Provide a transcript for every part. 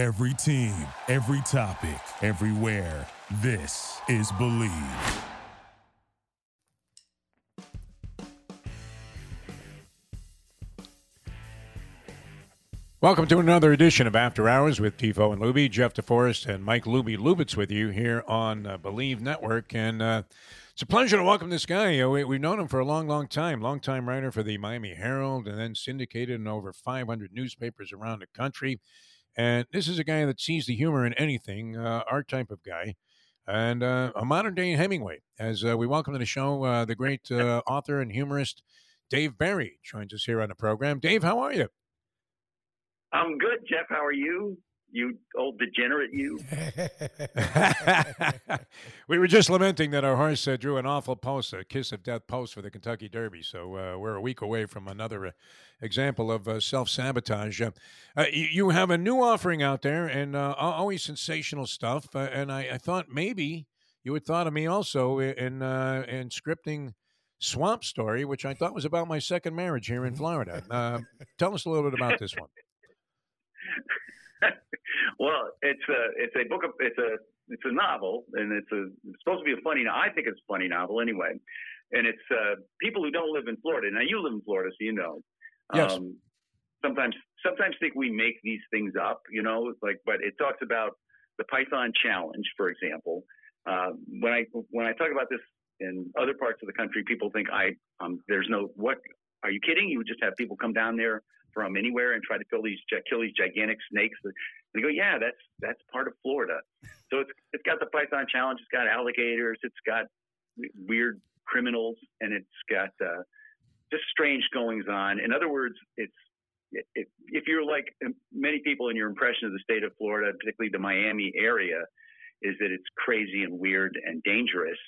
Every team, every topic, everywhere. This is Bleav. Welcome to another edition of After Hours with Defo and Luby. Jeff DeForest and Mike Luby Lubitz with you here on uh, Bleav Network. And uh, it's a pleasure to welcome this guy. Uh, we, have known him for a long, long time. Long time writer for the Miami Herald and then syndicated in over 500 newspapers around the country. And this is a guy that sees the humor in anything, uh, our type of guy. And uh, a modern day Hemingway. As uh, we welcome to the show the great author and humorist Dave Barry joins us here on the program. Dave, how are you? I'm good, Jeff. How are you? You old degenerate, you. we were just lamenting that our horse uh, drew an awful post, a kiss of death post for the Kentucky Derby. So uh, we're a week away from another uh, example of uh, self sabotage. Uh, uh, you have a new offering out there and always sensational stuff. and I, I, thought maybe you had thought of me also in, in scripting Swamp Story, which I thought was about my second marriage here in Florida. tell us a little bit about this one. well, it's a it's a book of it's a it's a novel, and it's a it's supposed to be a funny. I think it's a funny novel anyway, and it's uh, people who don't live in Florida. Now you live in Florida, so you know. Yes. Um, sometimes sometimes think we make these things up, you know, like but it talks about the Python challenge, for example. Uh, when I when I talk about this in other parts of the country, people think I um, there's no what are you kidding? You would just have people come down there from anywhere and try to kill these kill these gigantic snakes. And they go, yeah, that's that's part of Florida. So it's it's got the Python Challenge. It's got alligators. It's got weird criminals, and it's got uh, just strange goings on. In other words, it's if, if you're like many people in your impression of the state of Florida, particularly the Miami area, is that it's crazy and weird and dangerous.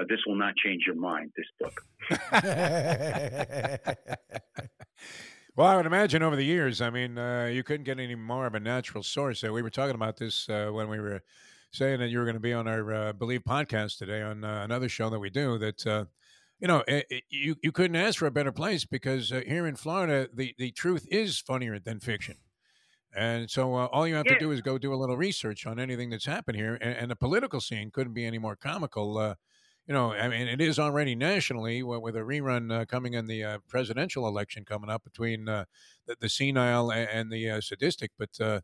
Uh, this will not change your mind. This book. Well, I would imagine over the years, I mean, uh, you couldn't get any more of a natural source. Uh, we were talking about this uh, when we were saying that you were going to be on our uh, Bleav podcast today on uh, another show that we do. That uh, you know, it, it, you you couldn't ask for a better place because here in Florida, the the truth is funnier than fiction. And so all you have yeah. to do is go do a little research on anything that's happened here, and, and the political scene couldn't be any more comical you know, I mean, it is already nationally with a rerun uh, coming in the uh, presidential election coming up between uh, the, the, senile and the uh, sadistic. But uh,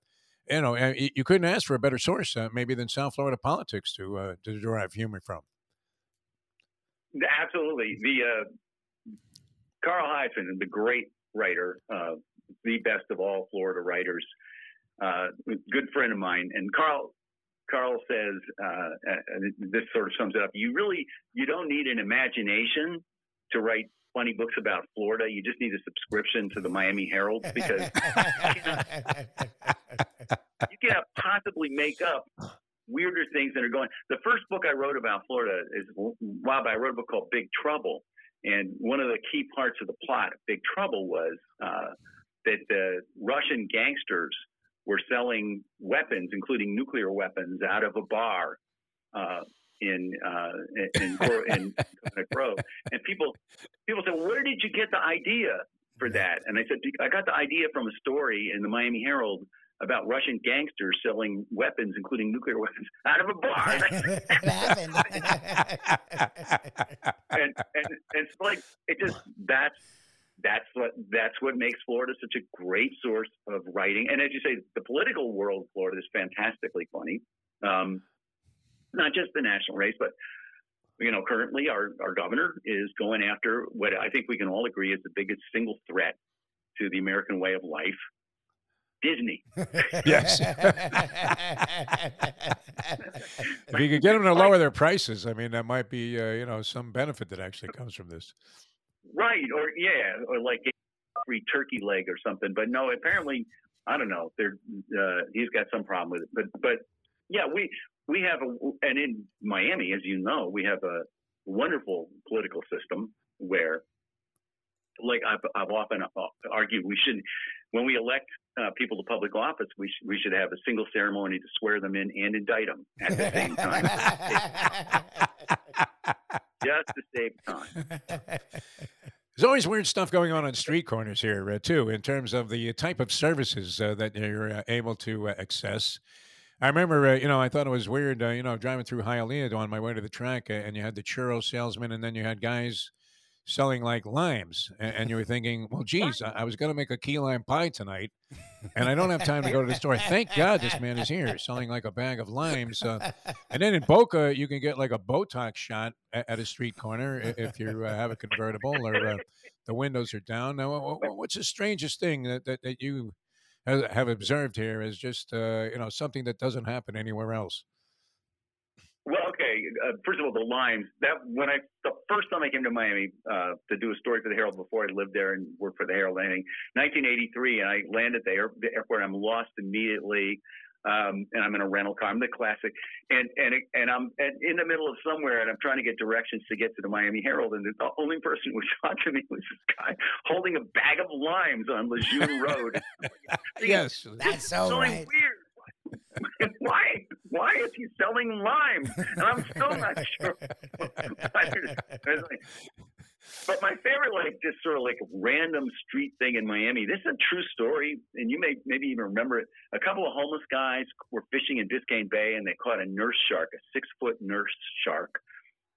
you know, you couldn't ask for a better source, uh, maybe, than South Florida politics to to derive humor from. Absolutely, the Carl Hiaasen, the great writer, the best of all Florida writers, good friend of mine, and Carl Carl says, uh, this sort of sums it up. You really you don't need an imagination to write funny books about Florida. You just need a subscription to the Miami Herald because you, cannot possibly make up weirder things that are going. The first book I wrote about Florida is wow, I wrote a book called Big Trouble, and one of the key parts of the plot Big Trouble was uh, that the Russian gangsters were selling weapons, including nuclear weapons, out of a bar uh, in uh, in, in, in Grove. And people people said, "Where did you get the idea for that?" And I said, "I got the idea from a story in the Miami Herald." About Russian gangsters selling weapons, including nuclear weapons, out of a bar. and, and, and it's like it just that's that's what that's what makes Florida such a great source of writing. And as you say, the political world of Florida is fantastically funny. Um, not just the national race, but you know, currently our, our governor is going after what I think we can all agree is the biggest single threat to the American way of life. Disney. yes. if you could get them to lower their prices, I mean, that might be, uh, you know, some benefit that actually comes from this. Right, or yeah, or like a free turkey leg or something. But no, apparently, I don't know. They're, uh, he's got some problem with it. But but yeah, we we have a and in Miami, as you know, we have a wonderful political system where, like I've, I've often argued, we should when we elect uh, people to public office, we sh- we should have a single ceremony to swear them in and indict them at the same time. just to save time. There's always weird stuff going on on street corners here, uh, too, in terms of the type of services uh, that you're uh, able to uh, access. I remember, uh, you know, I thought it was weird, uh, you know, driving through Hialeah on my way to the track, and you had the churro salesman, and then you had guys selling like limes, and, and you were thinking, well, geez, I, I was going to make a key lime pie tonight, and I don't have time to go to the store. Thank God this man is here selling like a bag of limes. Uh, and then in Boca, you can get like a Botox shot at, at a street corner if you uh, have a convertible or uh, the windows are down. Now, wha- wha- what's the strangest thing that, that, that you have observed here is just, uh, you know, something that doesn't happen anywhere else? Well, okay. Uh, first of all, the limes. That when I the first time I came to Miami uh, to do a story for the Herald before I lived there and worked for the Herald, I think 1983, and I landed at the, air, the airport. I'm lost immediately, um, and I'm in a rental car. I'm the classic, and and and I'm at, in the middle of somewhere, and I'm trying to get directions to get to the Miami Herald, and the only person who talked to me was this guy holding a bag of limes on Lejeune Road. Yes. That's so right. weird. why? Why is he selling limes? And I'm still not sure. But my favorite, like, just sort of like random street thing in Miami. This is a true story, and you may maybe even remember it. A couple of homeless guys were fishing in Biscayne Bay, and they caught a nurse shark, a six foot nurse shark,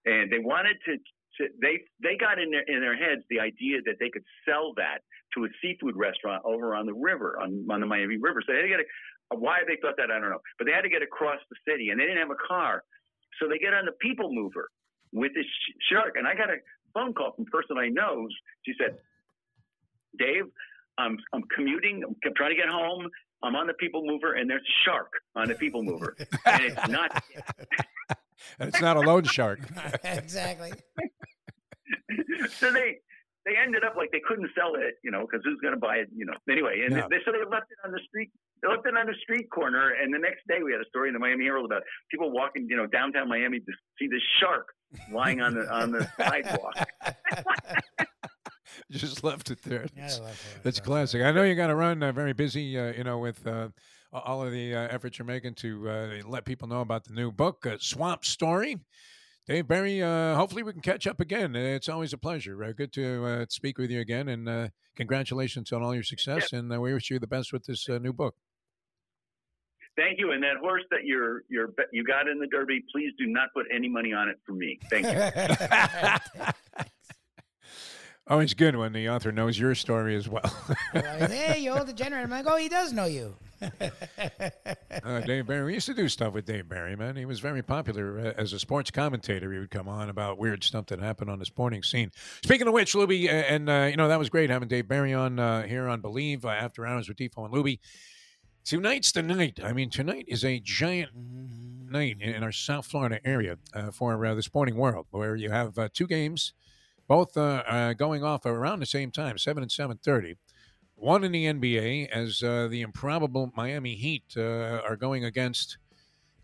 and they wanted to. to they they got in their in their heads the idea that they could sell that to a seafood restaurant over on the river on on the Miami River. So they get a, why they thought that I don't know, but they had to get across the city, and they didn't have a car, so they get on the people mover with this shark. And I got a phone call from a person I know. She said, "Dave, I'm I'm commuting. I'm trying to get home. I'm on the people mover, and there's a shark on the people mover, and it's not." And it's not a loan shark. exactly. so they they ended up like they couldn't sell it, you know, because who's going to buy it, you know? Anyway, and Yeah. they, so they left it on the street. They left it on the street corner, and the next day we had a story in the Miami Herald about people walking, you know, downtown Miami to see this shark lying on the on the sidewalk. Just left it there. Yeah, I. That's Love it. classic. I know you got to run uh, very busy, uh, you know, with uh, all of the uh, efforts you're making to uh, let people know about the new book, uh, Swamp Story. Dave Barry, uh, hopefully we can catch up again. Uh, It's always a pleasure. Uh, good to uh, speak with you again, and uh, congratulations on all your success. And uh, we wish you the best with this uh, new book. Thank you. And that horse that you're you're you got in the Derby, please do not put any money on it for me. Thank you. Always good when the author knows your story as well. Like, hey, you're the general. I'm like, oh, he does know you. Uh, Dave Barry. We used to do stuff with Dave Barry, man. He was very popular uh, as a sports commentator. He would come on about weird stuff that happened on the sporting scene. Speaking of which, Luby, and uh, you know that was great having Dave Barry on uh, here on Bleav uh, After Hours with Defo and Luby. Tonight's the night. I mean, tonight is a giant night in, our South Florida area uh, for the sporting world, where you have two games, both going off around the same time, seven and seven thirty. One in the NBA, as uh, the improbable Miami Heat uh, are going against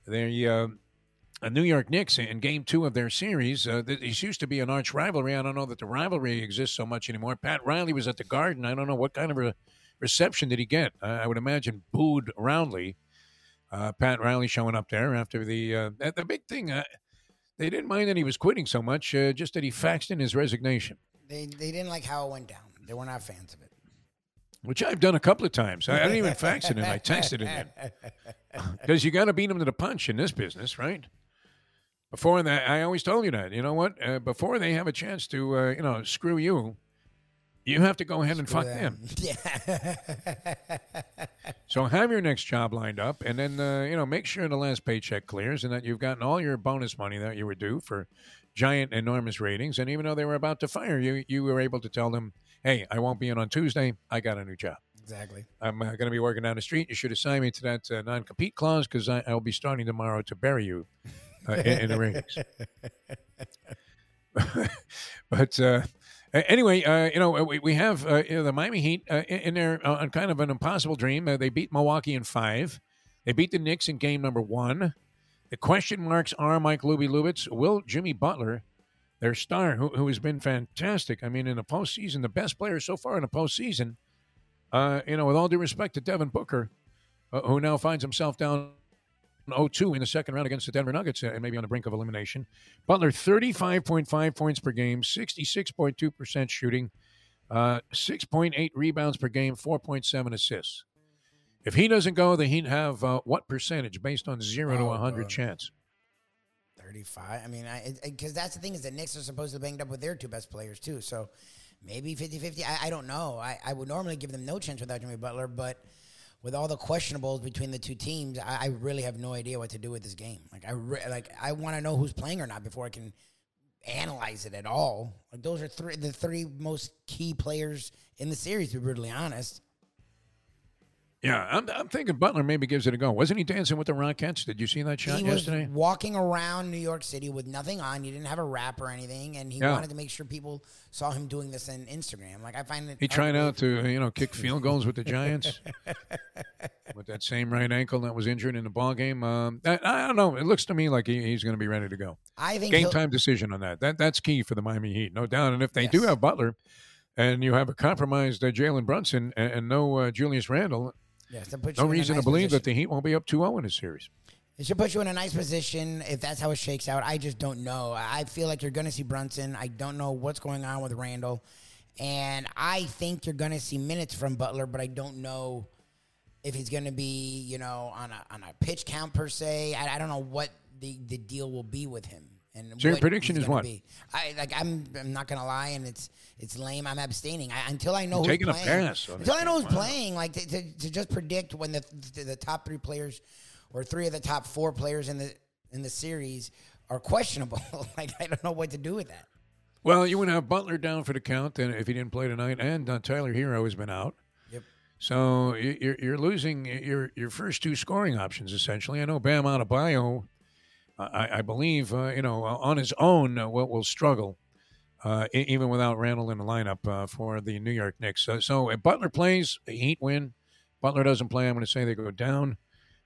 the uh, New York Knicks in Game Two of their series. Uh, this used to be an arch rivalry. I don't know that the rivalry exists so much anymore. Pat Riley was at the Garden. I don't know what kind of a reception did he get. I would imagine booed roundly. Uh, Pat Riley showing up there after the the big thing. They didn't mind that he was quitting so much, just that he faxed in his resignation. They they didn't like how it went down. They were not fans of it. Which I've done a couple of times. I, I didn't even fax it in; I texted it in because you got to beat them to the punch in this business, right? Before that, I always told you that. You know what? Uh, before they have a chance to, uh, you know, screw you, you have to go ahead and fuck them. Yeah. So have your next job lined up, and then uh, you know make sure the last paycheck clears, and that you've gotten all your bonus money that you were due for giant, enormous ratings. And even though they were about to fire you, you were able to tell them, "Hey, I won't be in on Tuesday. I got a new job." exactly. I'm uh, going to be working down the street. You should assign me to that uh, non compete clause because I'll be starting tomorrow to bury you uh, in, in the ratings. but uh, anyway, uh, you know, we, we have uh, you know, the Miami Heat uh, in, in there uh, on kind of an impossible dream. Uh, they beat Milwaukee in five, they beat the Knicks in game number one. The question marks are Mike Luby Lubitz, will Jimmy Butler, their star, who, who has been fantastic. I mean, in the postseason, the best player so far in the postseason. Uh, you know, with all due respect to Devin Booker, uh, who now finds himself down 0-2 in the second round against the Denver Nuggets uh, and maybe on the brink of elimination. Butler 35.5 points per game, 66.2% shooting, Uh, 6.8 rebounds per game, 4.7 assists. If he doesn't go, the Heat have uh, what percentage based on zero to Oh, 100 God. chance? 35. I mean, I because that's the thing is the Knicks are supposed to banged up with their two best players too. So maybe 50-50. I, I don't know. I, I would normally give them no chance without Jimmy Butler, but with all the questionables between the two teams, I, I really have no idea what to do with this game. Like I re- like I want to know who's playing or not before I can analyze it at all. Like those are three the three most key players in the series. To be brutally honest, Yeah, I'm, I'm thinking Butler maybe gives it a go. Wasn't he dancing with the Rockets? Did you see that shot he was walking around New York City with nothing on. He didn't have a rap or anything, and he Yeah. wanted to make sure people saw him doing this on Instagram. Like I find it. He tried out to you know kick field goals with the Giants with that same right ankle that was injured in the ball game. Um, I, I don't know. It looks to me like he, he's going to be ready to go. I think Game time decision on that. That that's key for the Miami Heat, no doubt. And if they do have Butler, and you have a compromised uh, Jalen Brunson and, and no uh, Julius Randle, Yes, no you in a reason nice to believe that the Heat won't be up 2-0 in this series. It should put you in a nice position if that's how it shakes out. I just don't know. I feel like you're going to see Brunson. I don't know what's going on with Randle. And I think you're going to see minutes from Butler, but I don't know if he's going to be, you know, on a, on a pitch count per se. I, I don't know what the, the deal will be with him. And So your prediction is what? Be. I like. I'm. I'm not gonna lie, and it's it's lame. I'm abstaining I, until I know You're who's taking a playing. pass Until I know who's playing, like to, to, to just predict when the, the the top three players or three of the top four players in the in the series are questionable. like I don't know what to do with that. Well, you wouldn't have Butler down for the count, and if he didn't play tonight, and uh, Tyler Herro has been out. Yep. So you're you're losing your your first two scoring options essentially. I know Bam Adebayo, I, I believe uh, you know on his own uh, will, will struggle, uh, even without Randle in the lineup uh, for the New York Knicks. So, so if Butler plays, the Heat win. Butler doesn't play. I'm going to say they go down.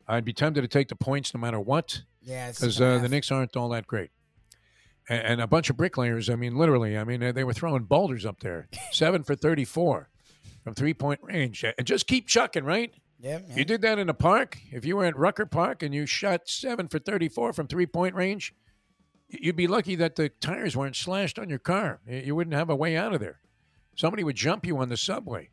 I'd be tempted to take the points no matter what Yeah, because uh, the Knicks aren't all that great. And, and a bunch of bricklayers. I mean, literally. I mean, they- they were throwing boulders up there, seven for thirty-four from three-point range, and just keep chucking, right? Yeah, you did that in a park, if you were at Rucker Park and you shot seven for thirty-four from three-point range, you'd be lucky that the tires weren't slashed on your car. You wouldn't have a way out of there. Somebody would jump you on the subway.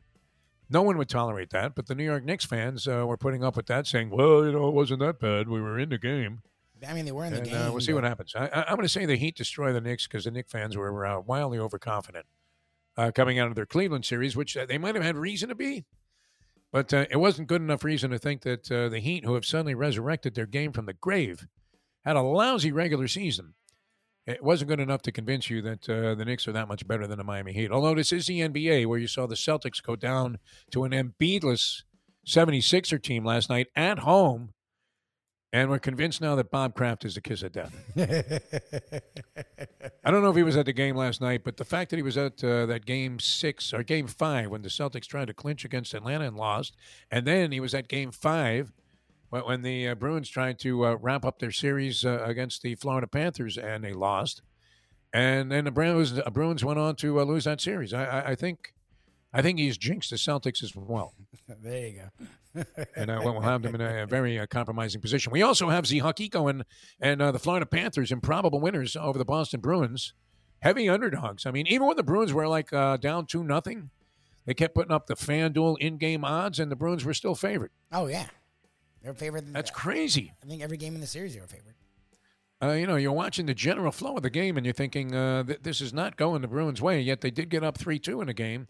No one would tolerate that, but the New York Knicks fans uh, were putting up with that, saying, "Well, you know, it wasn't that bad. We were in the game." I mean, they were in the And, game. uh, we'll see what happens. I, I'm going to say the Heat destroy the Knicks because the Knicks fans were, were uh, wildly overconfident uh, coming out of their Cleveland series, which uh, they might have had reason to be. But uh, it wasn't good enough reason to think that uh, the Heat, who have suddenly resurrected their game from the grave, had a lousy regular season. It wasn't good enough to convince you that uh, the Knicks are that much better than the Miami Heat. Although this is the NBA, where you saw the Celtics go down to an Embiidless 76er team last night at home, and we're convinced now that Bob Kraft is the kiss of death. I don't know if he was at the game last night, but the fact that he was at uh, that game six or game five when the Celtics tried to clinch against Atlanta and lost, and then he was at game five when, the uh, Bruins tried to uh, wrap up their series uh, against the Florida Panthers and they lost, and then the Bruins, uh, Bruins went on to uh, lose that series. I, I, I think, I think he's jinxed the Celtics as well there you go. and uh, we'll have them in a, very uh, compromising position. We also have Zihakiko and and uh, the Florida Panthers, improbable winners over the Boston Bruins, heavy underdogs. I mean, even when the Bruins were like uh, down two nothing, they kept putting up the FanDuel in-game odds, and the Bruins were still favored. Oh yeah, they're favored. That's crazy. I think every game in the series they were favored. Uh, you know, you're watching the general flow of the game, and you're thinking uh, th- this is not going the Bruins' way. Yet they did get up three two in the game.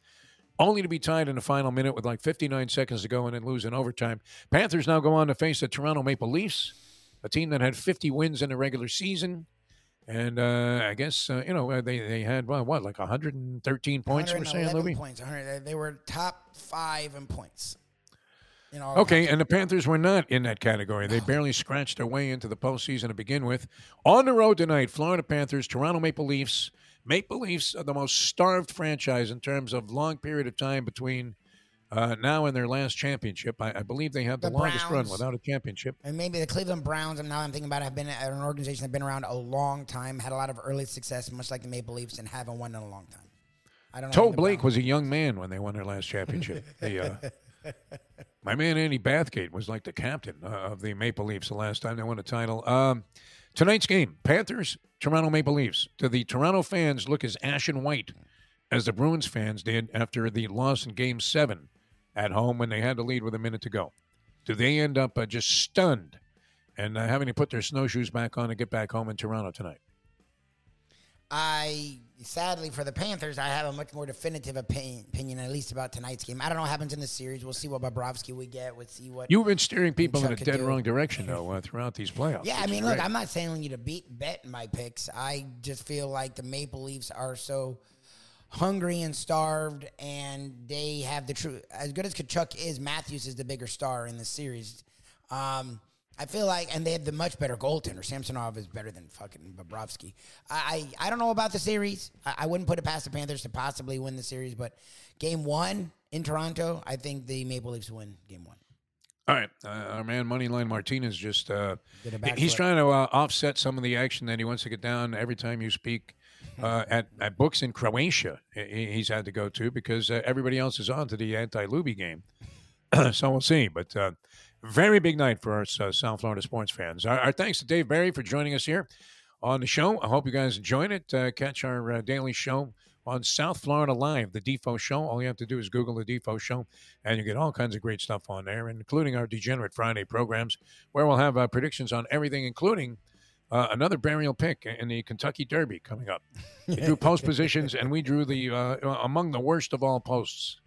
Only to be tied in the final minute with like 59 seconds to go and then lose in overtime. Panthers now go on to face the Toronto Maple Leafs, a team that had 50 wins in the regular season. And uh, I guess, uh, you know, uh, they, they had, well, what, like 113 points, we're saying, 111 Louis? points. they were top five in points. In Okay, and the Panthers were not in that category. They barely scratched their way into the postseason to begin with. On the road tonight, Florida Panthers, Toronto Maple Leafs. Maple Leafs are the most starved franchise in terms of long period of time between uh, now and their last championship. I, I believe they have the, The longest run without a championship. And maybe the Cleveland Browns, and now I'm thinking about it, have been at an organization that's been around a long time, had a lot of early success, much like the Maple Leafs, and haven't won in a long time. I don't know. Toe Blake was a young man when they won their last championship. the, uh, my man Andy Bathgate was like the captain uh, of the Maple Leafs the last time they won a title. Um, tonight's game, Panthers, Toronto Maple Leafs. Do the Toronto fans look as ashen white as the Bruins fans did after the loss in Game Seven at home when they had to lead with a minute to go? Do they end up uh, just stunned and uh, having to put their snowshoes back on and get back home in Toronto tonight? I sadly for the Panthers, I have a much more definitive opinion, opinion, at least about tonight's game. I don't know what happens in the series. We'll see what Bobrovsky we get. We'll see what You've been steering people in a dead do. wrong direction though uh, throughout these playoffs. Yeah, I mean, look, great. I'm not telling you to beat bet my picks. I just feel like the Maple Leafs are so hungry and starved, and they have the true. As good as Tkachuk is, Matthews is the bigger star in the series. Um, I feel like, and they have the much better goaltender. Samsonov is better than fucking Bobrovsky. I I, I don't know about the series. I, I wouldn't put it past the Panthers to possibly win the series, but game one in Toronto, I think the Maple Leafs win game one. All right, uh, our man Moneyline Martinez just uh, Did a he- he's trying to uh, offset some of the action that he wants to get down every time you speak uh, at at books in Croatia. He's had to go to because uh, everybody else is on to the anti Luby game. so we'll see, but. Very big night for us uh, South Florida sports fans. Our, our thanks to Dave Barry for joining us here on the show. I hope you guys enjoyed it. Uh, catch our uh, daily show on South Florida Live, the Defo Show. All you have to do is Google the Defo Show, and you get all kinds of great stuff on there, including our Degenerate Friday programs, where we'll have uh, predictions on everything, including uh, another burial pick in the Kentucky Derby coming up. We drew post positions, and we drew the uh, among the worst of all posts.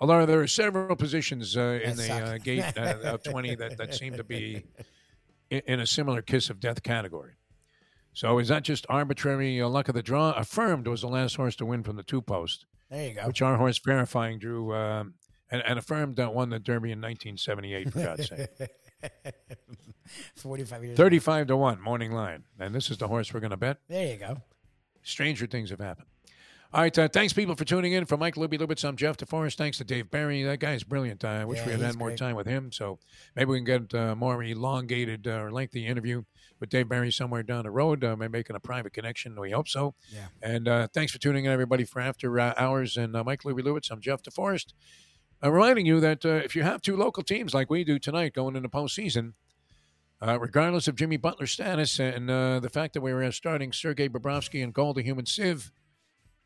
Although there are several positions uh, in the uh, gate uh, of 20 that, that seem to be in, in a similar kiss of death category. So is that just arbitrary uh, luck of the draw? Affirmed was the last horse to win from the two post, There you go. which our horse verifying drew, um, and, and affirmed that won the Derby in 1978, for God's sake. 45 years. 35 to 1, morning line. And this is the horse we're going to bet. There you go. Stranger things have happened. All right, uh, thanks people for tuning in. For Mike Luby Lubitz, I'm Jeff DeForest. Thanks to Dave Barry. That guy's brilliant. I wish Yeah, we had had more great. time with him. So maybe we can get a more elongated uh, or lengthy interview with Dave Barry somewhere down the road. Uh, maybe making a private connection. We hope so. Yeah. And uh, thanks for tuning in, everybody, for After uh, Hours. And uh, Mike Luby Lubitz, I'm Jeff DeForest. I'm reminding you that uh, if you have two local teams like we do tonight going into postseason, uh, regardless of Jimmy Butler's status and uh, the fact that we were starting Sergei Bobrovsky and Gold, the Human Sieve,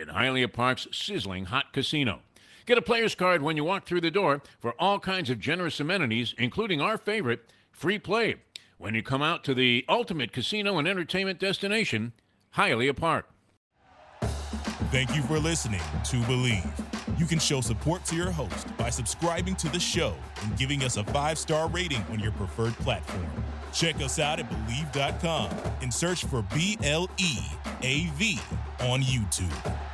in Hialeah Park's sizzling hot casino. Get a player's card when you walk through the door for all kinds of generous amenities, including our favorite, free play, when you come out to the ultimate casino and entertainment destination, Hialeah Park. Thank you for listening to Bleav. You can show support to your host by subscribing to the show and giving us a five star rating on your preferred platform. Check us out at Bleav.com and search for B L E A V on YouTube.